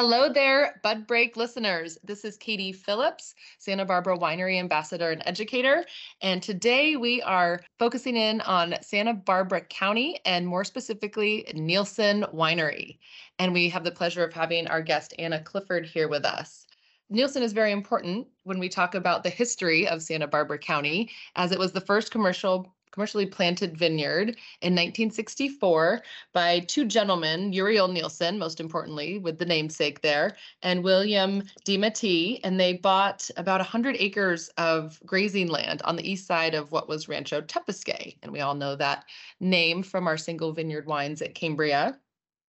Hello there, Bud Break listeners. This is Katie Phillips, Santa Barbara Winery Ambassador and Educator. And today we are focusing in on Santa Barbara County and more specifically, Nielson Winery. And we have the pleasure of having our guest, Anna Clifford, here with us. Nielson is very important when we talk about the history of Santa Barbara County, as it was the first commercial commercially planted vineyard in 1964 by two gentlemen, Uriel Nielsen, most importantly, with the namesake there, and William DiMattei. And they bought about 100 acres of grazing land on the east side of what was Rancho Tepusquet. And we all know that name from our single vineyard wines at Cambria.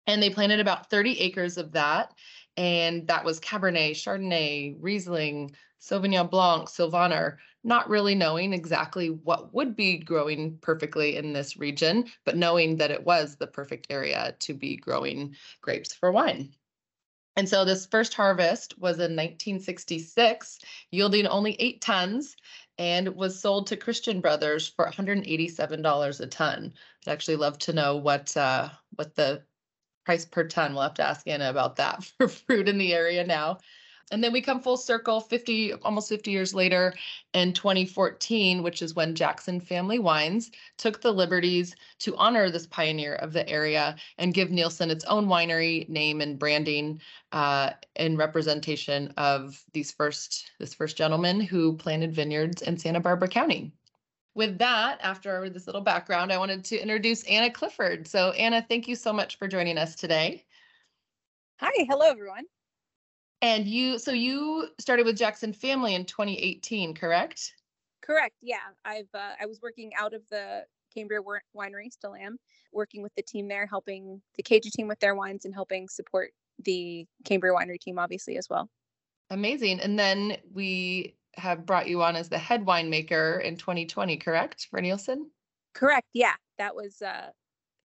And they planted about 30 acres of that. And that was Cabernet, Chardonnay, Riesling, Sauvignon Blanc, Sylvaner, not really knowing exactly what would be growing perfectly in this region, but knowing that it was the perfect area to be growing grapes for wine. And so this first harvest was in 1966, yielding only eight tons and was sold to Christian Brothers for $187 a ton. I'd actually love to know what uh, what the price per ton. We'll have to ask Anna about that for fruit in the area now. And then we come full circle 50, almost 50 years later in 2014, which is when Jackson Family Wines took the liberties to honor this pioneer of the area and give Nielson its own winery name and branding uh, in representation of these first, this first gentleman who planted vineyards in Santa Barbara County. With that, after this little background, I wanted to introduce Anna Clifford. So Anna, thank you so much for joining us today. Hi, hello everyone. And you, so you started with Jackson Family in 2018, correct? Correct. Yeah, I've uh, I was working out of the Cambria Winery, still am, working with the team there, helping the KJ team with their wines and helping support the Cambria Winery team, obviously as well. Amazing. And then we have brought you on as the head winemaker in 2020, correct, for Nielson? Correct. Yeah, that was uh,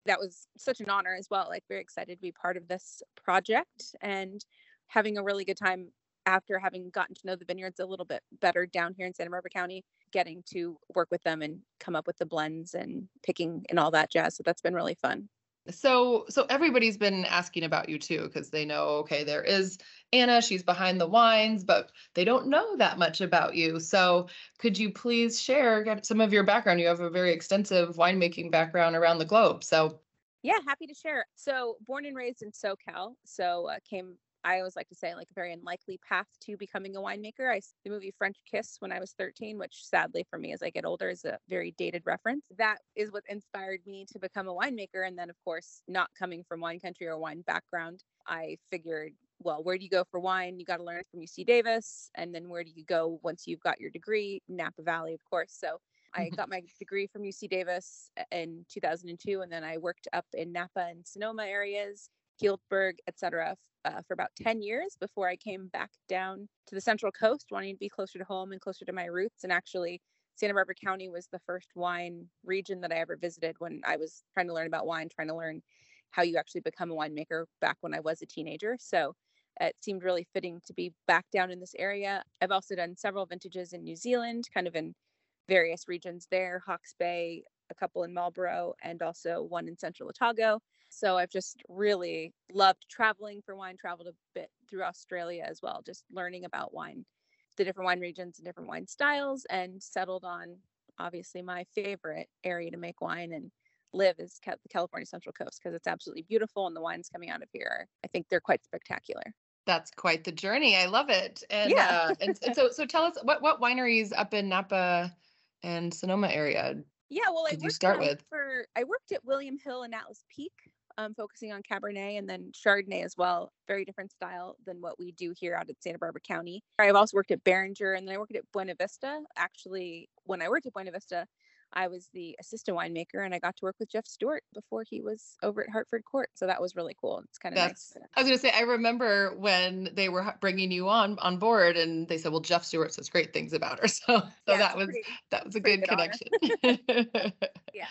that was such an honor as well. Like very excited to be part of this project and having a really good time after having gotten to know the vineyards a little bit better down here in Santa Barbara County, getting to work with them and come up with the blends and picking and all that jazz. So that's been really fun. So so everybody's been asking about you too because they know okay there is Anna she's behind the wines but they don't know that much about you. So could you please share some of your background? You have a very extensive winemaking background around the globe. So yeah, happy to share. So born and raised in SoCal, so uh, came I always like to say like a very unlikely path to becoming a winemaker. I the movie French Kiss when I was 13, which sadly for me as I get older is a very dated reference. That is what inspired me to become a winemaker. And then of course, not coming from wine country or wine background, I figured, well, where do you go for wine? You got to learn from UC Davis. And then where do you go once you've got your degree? Napa Valley, of course. So I mm-hmm. got my degree from UC Davis in 2002, and then I worked up in Napa and Sonoma areas Healdsburg, etc., uh, for about 10 years before I came back down to the Central Coast, wanting to be closer to home and closer to my roots. And actually, Santa Barbara County was the first wine region that I ever visited when I was trying to learn about wine, trying to learn how you actually become a winemaker back when I was a teenager. So it seemed really fitting to be back down in this area. I've also done several vintages in New Zealand, kind of in various regions there, Hawke's Bay, a couple in Marlborough, and also one in Central Otago. So I've just really loved traveling for wine, traveled a bit through Australia as well, just learning about wine, the different wine regions and different wine styles, and settled on obviously my favorite area to make wine and live is the California Central Coast because it's absolutely beautiful and the wines coming out of here, I think they're quite spectacular. That's quite the journey. I love it. And yeah. uh, and, and so so tell us what what wineries up in Napa and Sonoma area yeah, well, I worked start with? for I worked at William Hill and Atlas Peak, um, focusing on Cabernet and then Chardonnay as well. Very different style than what we do here out at Santa Barbara County. I've also worked at Beringer and then I worked at Buena Vista. Actually, when I worked at Buena Vista, I was the assistant winemaker and I got to work with Jeff Stewart before he was over at Hartford Court. So that was really cool. It's kind of nice. I was going to say, I remember when they were bringing you on on board and they said, well, Jeff Stewart says great things about her. So, so yeah, that was, pretty, that was a good, good connection. yeah.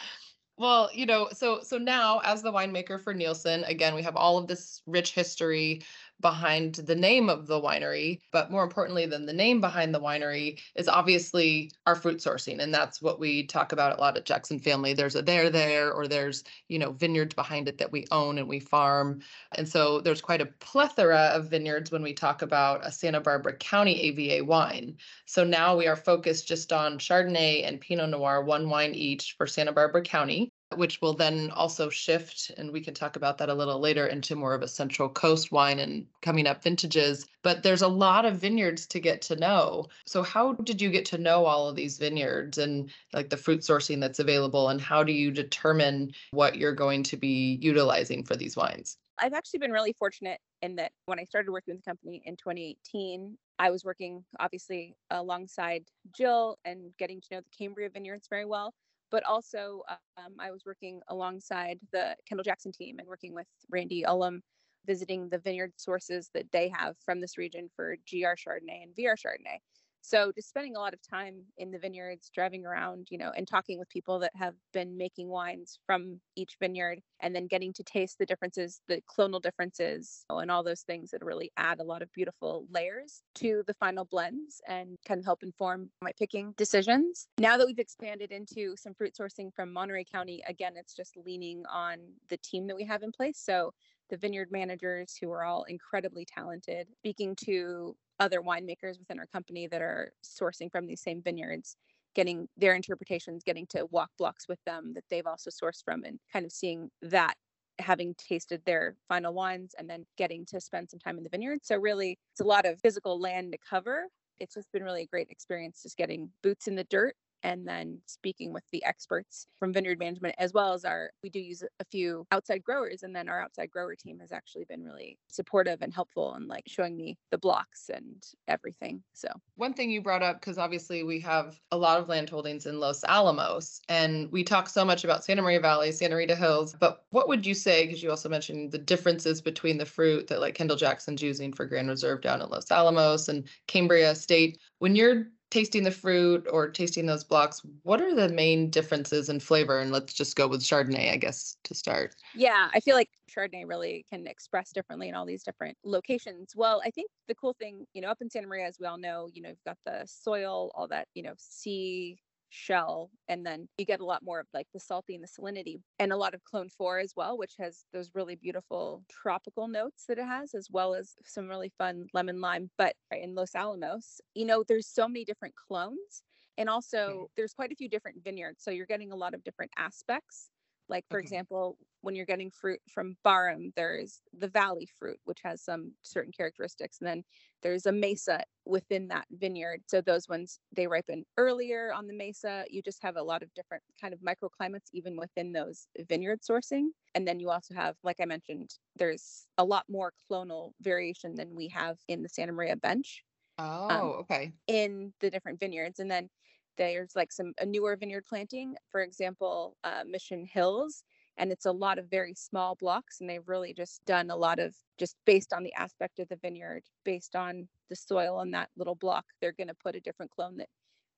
Well, you know, so so now as the winemaker for Nielson, again, we have all of this rich history, behind the name of the winery, but more importantly than the name behind the winery is obviously our fruit sourcing. And that's what we talk about a lot at Jackson Family. There's a there there, or there's, you know, vineyards behind it that we own and we farm. And so there's quite a plethora of vineyards when we talk about a Santa Barbara County AVA wine. So now we are focused just on Chardonnay and Pinot Noir, one wine each for Santa Barbara County which will then also shift, and we can talk about that a little later, into more of a Central Coast wine and coming up vintages. But there's a lot of vineyards to get to know. So, how did you get to know all of these vineyards and like the fruit sourcing that's available? And how do you determine what you're going to be utilizing for these wines? I've actually been really fortunate in that when I started working with the company in 2018, I was working obviously alongside Jill and getting to know the Cambria vineyards very well but also um, I was working alongside the Kendall Jackson team and working with Randy Ullum, visiting the vineyard sources that they have from this region for GR Chardonnay and VR Chardonnay. So just spending a lot of time in the vineyards, driving around, you know, and talking with people that have been making wines from each vineyard and then getting to taste the differences, the clonal differences, and all those things that really add a lot of beautiful layers to the final blends and kind of help inform my picking decisions. Now that we've expanded into some fruit sourcing from Monterey County, again, it's just leaning on the team that we have in place. So the vineyard managers who are all incredibly talented, speaking to other winemakers within our company that are sourcing from these same vineyards getting their interpretations getting to walk blocks with them that they've also sourced from and kind of seeing that having tasted their final wines and then getting to spend some time in the vineyard. So really it's a lot of physical land to cover. It's just been really a great experience just getting boots in the dirt and then speaking with the experts from vineyard management as well as our we do use a few outside growers and then our outside grower team has actually been really supportive and helpful and like showing me the blocks and everything so. One thing you brought up because obviously we have a lot of land holdings in los alamos and we talk so much about santa maria valley santa rita hills but what would you say because you also mentioned the differences between the fruit that like kendall jackson's using for grand reserve down in los alamos and cambria estate. When you're tasting the fruit or tasting those blocks, what are the main differences in flavor? And let's just go with Chardonnay, I guess, to start. Yeah, I feel like Chardonnay really can express differently in all these different locations. Well, I think the cool thing, you know, up in Santa Maria, as we all know, you know, you've got the soil, all that, you know, sea shell and then you get a lot more of like the salty and the salinity and a lot of clone 4 as well which has those really beautiful tropical notes that it has as well as some really fun lemon lime but in Los Alamos you know there's so many different clones and also there's quite a few different vineyards so you're getting a lot of different aspects like for okay. example, when you're getting fruit from Barham, there's the valley fruit, which has some certain characteristics. And then there's a mesa within that vineyard. So those ones they ripen earlier on the mesa. You just have a lot of different kind of microclimates even within those vineyard sourcing. And then you also have, like I mentioned, there's a lot more clonal variation than we have in the Santa Maria bench. Um, oh, um, okay. In the different vineyards. And then there's like some a newer vineyard planting, for example, uh, Mission Hills, and it's a lot of very small blocks, and they've really just done a lot of just based on the aspect of the vineyard, based on the soil on that little block, they're going to put a different clone that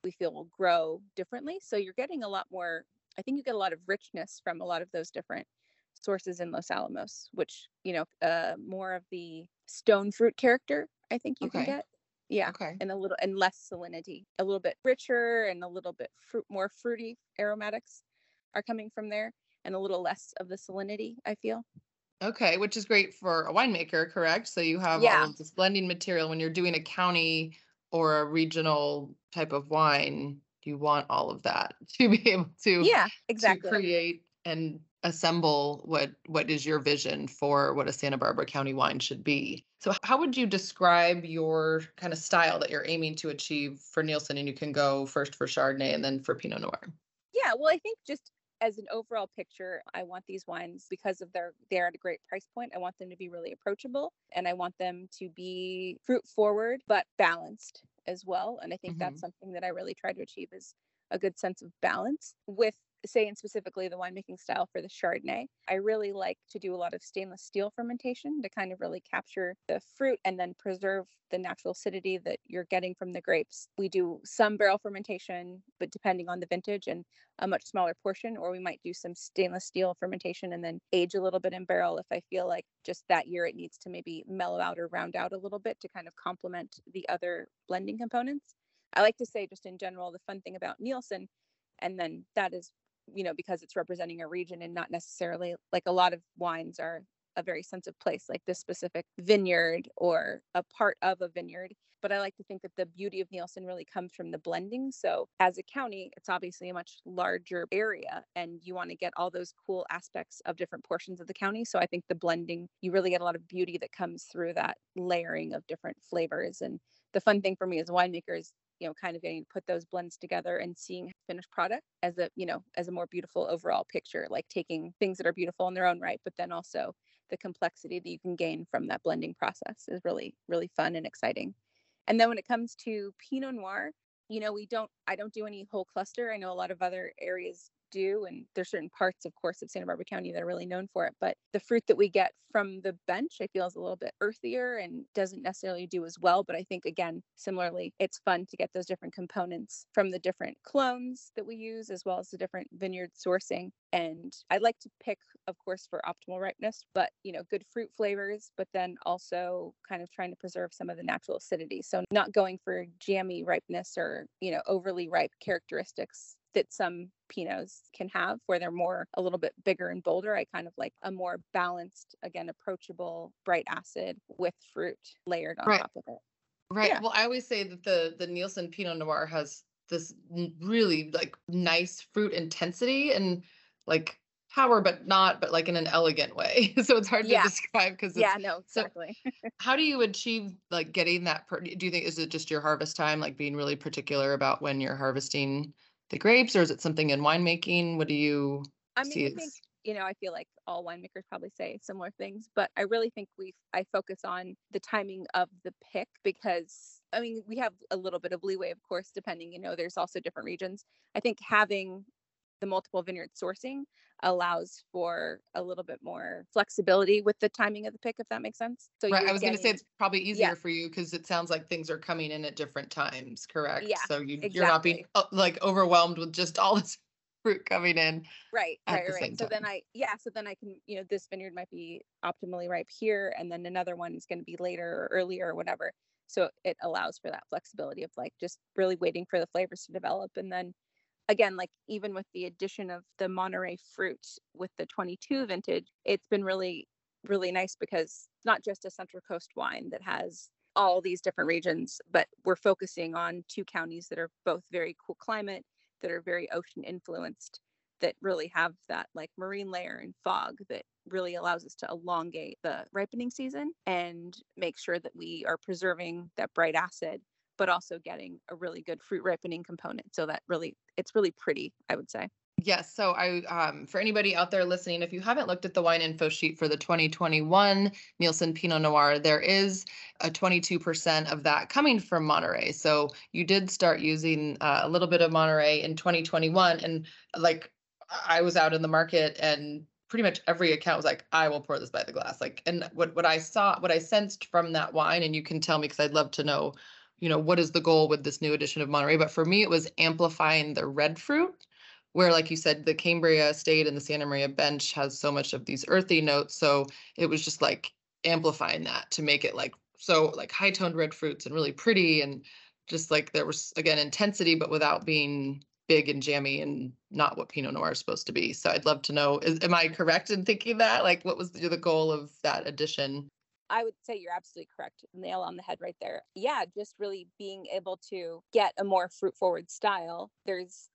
we feel will grow differently. So you're getting a lot more. I think you get a lot of richness from a lot of those different sources in Los Alamos, which you know, uh, more of the stone fruit character. I think you okay. can get yeah. Okay. And a little and less salinity, a little bit richer and a little bit fruit more fruity aromatics are coming from there and a little less of the salinity, I feel. Okay, which is great for a winemaker, correct? So you have yeah. all of this blending material when you're doing a county or a regional type of wine, you want all of that to be able to yeah, exactly. to create and assemble what what is your vision for what a Santa Barbara County wine should be. So how would you describe your kind of style that you're aiming to achieve for Nielson and you can go first for Chardonnay and then for Pinot Noir? Yeah, well I think just as an overall picture, I want these wines because of their they're at a great price point. I want them to be really approachable and I want them to be fruit forward but balanced as well. And I think mm-hmm. that's something that I really try to achieve is a good sense of balance with say in specifically the winemaking style for the Chardonnay, I really like to do a lot of stainless steel fermentation to kind of really capture the fruit and then preserve the natural acidity that you're getting from the grapes. We do some barrel fermentation, but depending on the vintage and a much smaller portion, or we might do some stainless steel fermentation and then age a little bit in barrel if I feel like just that year it needs to maybe mellow out or round out a little bit to kind of complement the other blending components. I like to say, just in general, the fun thing about Nielson, and then that is, you know, because it's representing a region and not necessarily like a lot of wines are a very sense of place, like this specific vineyard or a part of a vineyard. But I like to think that the beauty of Nielson really comes from the blending. So, as a county, it's obviously a much larger area, and you want to get all those cool aspects of different portions of the county. So, I think the blending, you really get a lot of beauty that comes through that layering of different flavors. And the fun thing for me as a winemaker is you know kind of getting to put those blends together and seeing finished product as a you know as a more beautiful overall picture like taking things that are beautiful in their own right but then also the complexity that you can gain from that blending process is really really fun and exciting. And then when it comes to pinot noir you know we don't i don't do any whole cluster. I know a lot of other areas do. And there's certain parts, of course, of Santa Barbara County that are really known for it. But the fruit that we get from the bench, I feel is a little bit earthier and doesn't necessarily do as well. But I think, again, similarly, it's fun to get those different components from the different clones that we use, as well as the different vineyard sourcing. And I like to pick, of course, for optimal ripeness, but, you know, good fruit flavors, but then also kind of trying to preserve some of the natural acidity. So not going for jammy ripeness or, you know, overly ripe characteristics that some pinots can have where they're more a little bit bigger and bolder i kind of like a more balanced again approachable bright acid with fruit layered on right. top of it right yeah. well i always say that the the nielson pinot noir has this really like nice fruit intensity and like power but not but like in an elegant way so it's hard yeah. to describe because yeah no exactly so how do you achieve like getting that per- do you think is it just your harvest time like being really particular about when you're harvesting the grapes, or is it something in winemaking? What do you I mean, I think you know, I feel like all winemakers probably say similar things, but I really think we I focus on the timing of the pick because I mean, we have a little bit of leeway, of course, depending, you know, there's also different regions. I think having the multiple vineyard sourcing allows for a little bit more flexibility with the timing of the pick, if that makes sense. So right. I was going to say it's probably easier yeah. for you because it sounds like things are coming in at different times, correct? Yeah. So you, exactly. you're not being like overwhelmed with just all this fruit coming in. Right, right, right. So then I, yeah, so then I can, you know, this vineyard might be optimally ripe here, and then another one is going to be later or earlier or whatever. So it allows for that flexibility of like just really waiting for the flavors to develop and then again, like even with the addition of the Monterey fruit with the 22 vintage, it's been really, really nice because it's not just a Central Coast wine that has all these different regions, but we're focusing on two counties that are both very cool climate, that are very ocean influenced, that really have that like marine layer and fog that really allows us to elongate the ripening season and make sure that we are preserving that bright acid but also getting a really good fruit ripening component. So that really, it's really pretty, I would say. Yes. So I, um, for anybody out there listening, if you haven't looked at the wine info sheet for the 2021 Nielson Pinot Noir, there is a 22% of that coming from Monterey. So you did start using uh, a little bit of Monterey in 2021, and like I was out in the market and pretty much every account was like, I will pour this by the glass. Like, and what what I saw, what I sensed from that wine, and you can tell me because I'd love to know you know, what is the goal with this new edition of Monterey? But for me, it was amplifying the red fruit, where, like you said, the Cambria Estate and the Santa Maria Bench has so much of these earthy notes. So it was just like amplifying that to make it like so like high toned red fruits and really pretty and just like there was again intensity, but without being big and jammy and not what Pinot Noir is supposed to be. So I'd love to know, is, am I correct in thinking that? Like, what was the, the goal of that addition? I would say you're absolutely correct. Nail on the head right there. Yeah, just really being able to get a more fruit forward style. There's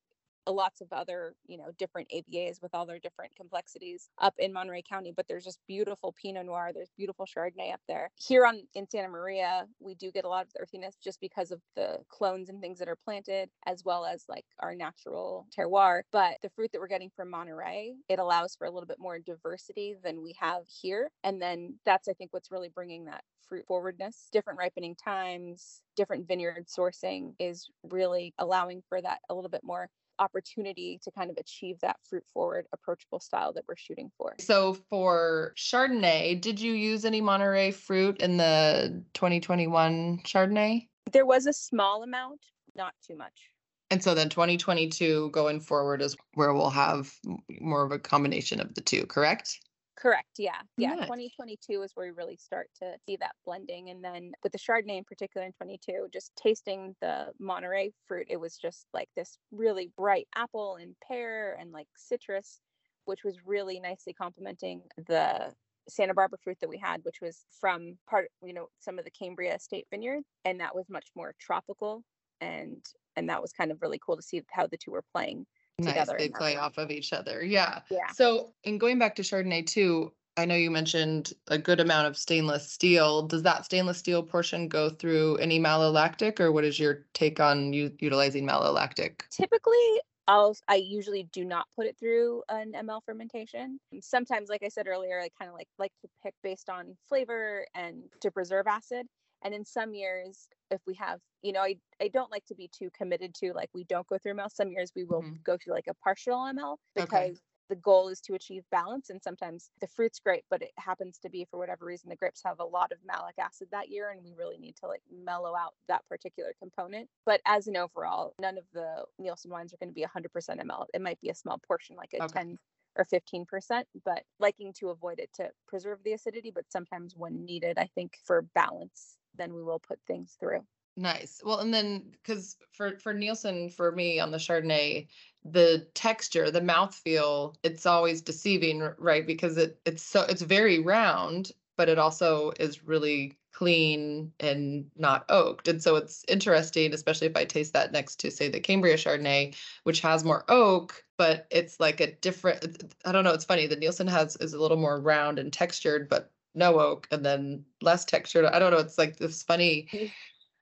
lots of other, you know, different AVAs with all their different complexities up in Monterey County, but there's just beautiful Pinot Noir. There's beautiful Chardonnay up there. Here on in Santa Maria, we do get a lot of the earthiness just because of the clones and things that are planted, as well as like our natural terroir. But the fruit that we're getting from Monterey, it allows for a little bit more diversity than we have here. And then that's, I think, what's really bringing that fruit forwardness. Different ripening times, different vineyard sourcing is really allowing for that a little bit more opportunity to kind of achieve that fruit forward, approachable style that we're shooting for. So for Chardonnay, did you use any Monterey fruit in the 2021 Chardonnay? There was a small amount, not too much. And so then 2022 going forward is where we'll have more of a combination of the two, correct? Correct. Yeah. Yeah. Nice. 2022 is where we really start to see that blending. And then with the Chardonnay in particular in 22, just tasting the Monterey fruit, it was just like this really bright apple and pear and like citrus, which was really nicely complementing the Santa Barbara fruit that we had, which was from part, you know, some of the Cambria Estate Vineyard. And that was much more tropical. And and that was kind of really cool to see how the two were playing Nice. together. They play off of each other. Yeah. Yeah. So, in going back to Chardonnay too, I know you mentioned a good amount of stainless steel. Does that stainless steel portion go through any malolactic, or what is your take on u- utilizing malolactic? typically I'll I usually do not put it through an ML fermentation. Sometimes, like I said earlier, I kind of like like to pick based on flavor and to preserve acid. And in some years, if we have, you know, I, I don't like to be too committed to like we don't go through ML. Some years we will Mhm. go through like a partial ML Okay. because the goal is to achieve balance. And sometimes the fruit's great, but it happens to be for whatever reason the grapes have a lot of malic acid that year, and we really need to like mellow out that particular component. But as an overall, none of the Nielson wines are going to be 100% ML. It might be a small portion, like a Okay. 10 or 15%, but liking to avoid it to preserve the acidity. But sometimes when needed, I think for balance, then we will put things through. Nice. Well, and then because for for Nielson, for me on the Chardonnay, the texture, the mouthfeel, it's always deceiving, right? Because it it's so it's very round, but it also is really clean and not oaked. And so it's interesting, especially if I taste that next to say the Cambria Chardonnay, which has more oak, but it's like a different. I don't know. It's funny. The Nielson has is a little more round and textured, but no oak, and then less textured. I don't know. It's like this funny Mm.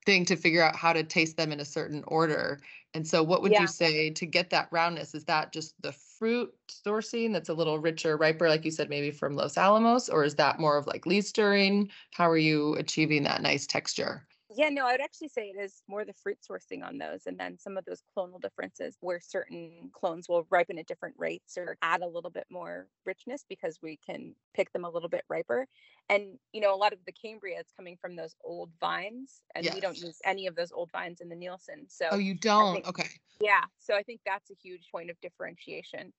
thing to figure out how to taste them in a certain order. And so what would Yeah. you say to get that roundness? Is that just the fruit sourcing that's a little richer, riper, like you said, maybe from Los Alamos, or is that more of like leaf stirring? How are you achieving that nice texture? Yeah, no, I would actually say it is more the fruit sourcing on those, and then some of those clonal differences where certain clones will ripen at different rates or add a little bit more richness because we can pick them a little bit riper. And you know, a lot of the Cambria is coming from those old vines, and we don't use any of those old vines in the Nielson. So Oh, you don't? think- Okay. yeah, so I think that's a huge point of differentiation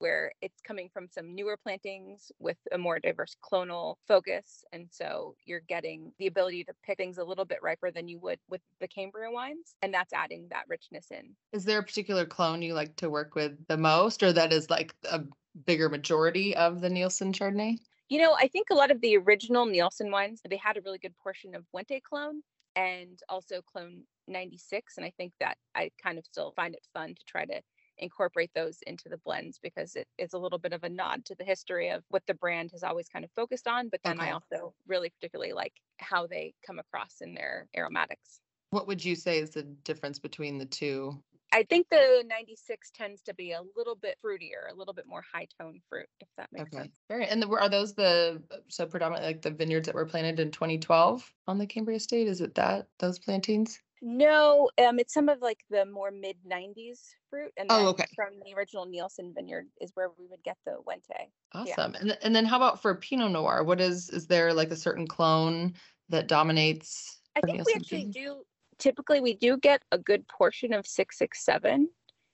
where it's coming from some newer plantings with a more diverse clonal focus. And so you're getting the ability to pick things a little bit riper than you would with the Cambria wines. And that's adding that richness in. Is there a particular clone you like to work with the most, or that is like a bigger majority of the Nielson Chardonnay? You know, I think a lot of the original Nielson wines, they had a really good portion of Wente clone and also clone 96. And I think that I kind of still find it fun to try to incorporate those into the blends because it is a little bit of a nod to the history of what the brand has always kind of focused on. But then Okay. I also really particularly like how they come across in their aromatics. What would you say is the difference between the two? I think the 96 tends to be a little bit fruitier, a little bit more high tone fruit, if that makes Okay. sense. Very, and the, are those the, so predominantly like the vineyards that were planted in 2012 on the Cambria estate? Is it that, those plantings? No, um, it's some of like the more mid 90s fruit, and Oh, okay. from the original Nielsen vineyard is where we would get the Wente. Awesome. And, and then how about for Pinot Noir? What is, is there like a certain clone that dominates? I think we actually do. Typically, we do get a good portion of six six seven.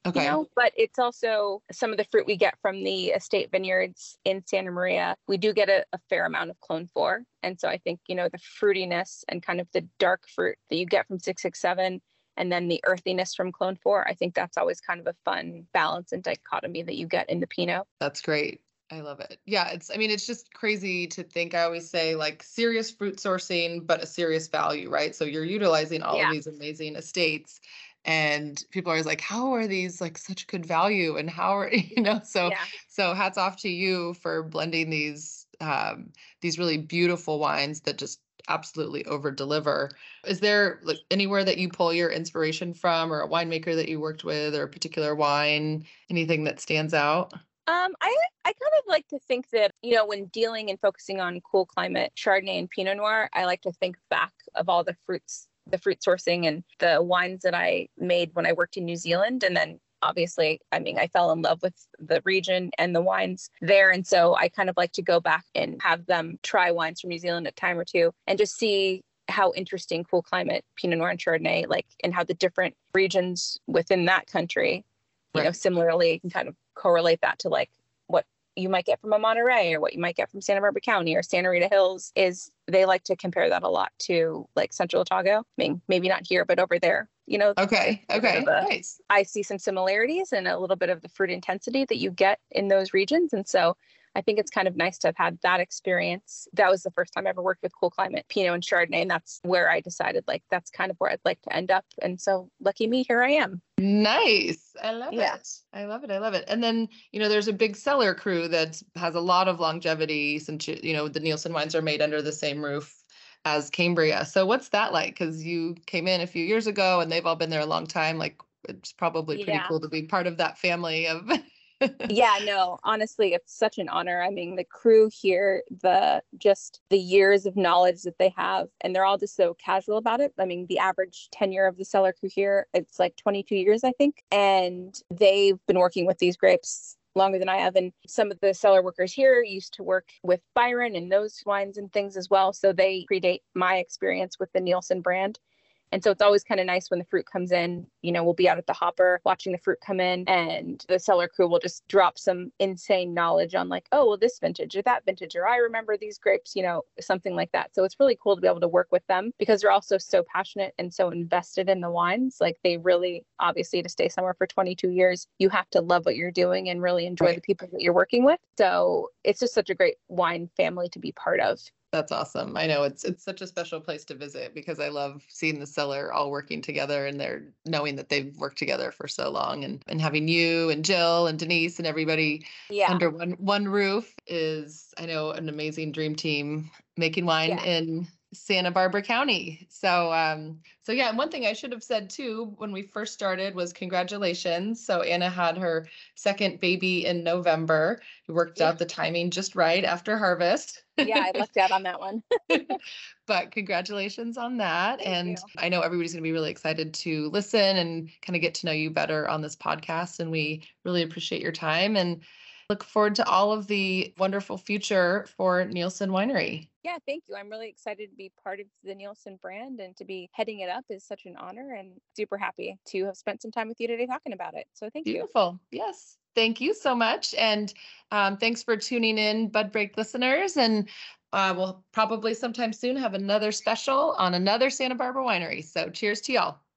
Okay. You know, but it's also some of the fruit we get from the estate vineyards in Santa Maria. We do get a, a fair amount of clone four, and so I think you know the fruitiness and kind of the dark fruit that you get from six six seven. And then the earthiness from Clone 4. I think that's always kind of a fun balance and dichotomy that you get in the Pinot. That's great. I love it. Yeah, it's I mean it's just crazy to think. I always say like serious fruit sourcing but a serious value, right? So you're utilizing all Yeah. of these amazing estates and people are always like how are these like such good value and how are you know so yeah. so hats off to you for blending these um these really beautiful wines that just absolutely over deliver. Is there like anywhere that you pull your inspiration from or a winemaker that you worked with or a particular wine, anything that stands out? Um, I I kind of like to think that you know when dealing and focusing on cool climate Chardonnay and Pinot Noir, I like to think back of all the fruits, the fruit sourcing and the wines that I made when I worked in New Zealand, and then obviously, I mean, I fell in love with the region and the wines there. And so I kind of like to go back and have them try wines from New Zealand a time or two and just see how interesting cool climate Pinot Noir and Chardonnay, like, and how the different regions within that country, you right. know, similarly can kind of correlate that to like you might get from a Monterey or what you might get from Santa Barbara County or Santa Rita Hills is they like to compare that a lot to like Central Otago. I mean, maybe not here, but over there, you know. Okay. Okay. nice. I see some similarities and a little bit of the fruit intensity that you get in those regions. And so I think it's kind of nice to have had that experience. That was the first time I ever worked with cool climate Pinot and Chardonnay. And that's where I decided like that's kind of where I'd like to end up. And so lucky me, here I am. Nice. I love yeah. it. I love it. I love it. And then, you know, there's a big cellar crew that has a lot of longevity since, you know, the Nielsen wines are made under the same roof as Cambria. So what's that like? Because you came in a few years ago and they've all been there a long time. Like it's probably pretty yeah. cool to be part of that family of yeah, no, honestly, it's such an honor. I mean, the crew here, the just the years of knowledge that they have, and they're all just so casual about it. I mean, the average tenure of the cellar crew here, it's like 22 years, I think. And they've been working with these grapes longer than I have. And some of the cellar workers here used to work with Byron and those wines and things as well. So they predate my experience with the Nielson brand. And so it's always kind of nice when the fruit comes in. You know, we'll be out at the hopper watching the fruit come in, and the cellar crew will just drop some insane knowledge on, like, oh, well, this vintage or that vintage, or I remember these grapes, you know, something like that. So it's really cool to be able to work with them because they're also so passionate and so invested in the wines. Like, they really, obviously, to stay somewhere for 22 years, you have to love what you're doing and really enjoy right. the people that you're working with. So it's just such a great wine family to be part of. That's awesome. I know it's it's such a special place to visit because I love seeing the cellar all working together and they're knowing that they've worked together for so long and and having you and Jill and Denise and everybody yeah. under one one roof is I know an amazing dream team making wine yeah. in Santa Barbara County. So, um, so yeah, and one thing I should have said too when we first started was congratulations. So Anna had her second baby in November. We worked yeah. out the timing just right after harvest. yeah, I lucked out on that one. but congratulations on that. Thank and you. I know everybody's going to be really excited to listen and kind of get to know you better on this podcast. And we really appreciate your time and look forward to all of the wonderful future for Nielson Winery. Yeah, thank you. I'm really excited to be part of the Nielson brand and to be heading it up is such an honor and super happy to have spent some time with you today talking about it. So thank Beautiful. you. Beautiful. Yes. Thank you so much. And um, thanks for tuning in, Bud Break listeners. And uh, we'll probably sometime soon have another special on another Santa Barbara winery. So cheers to y'all.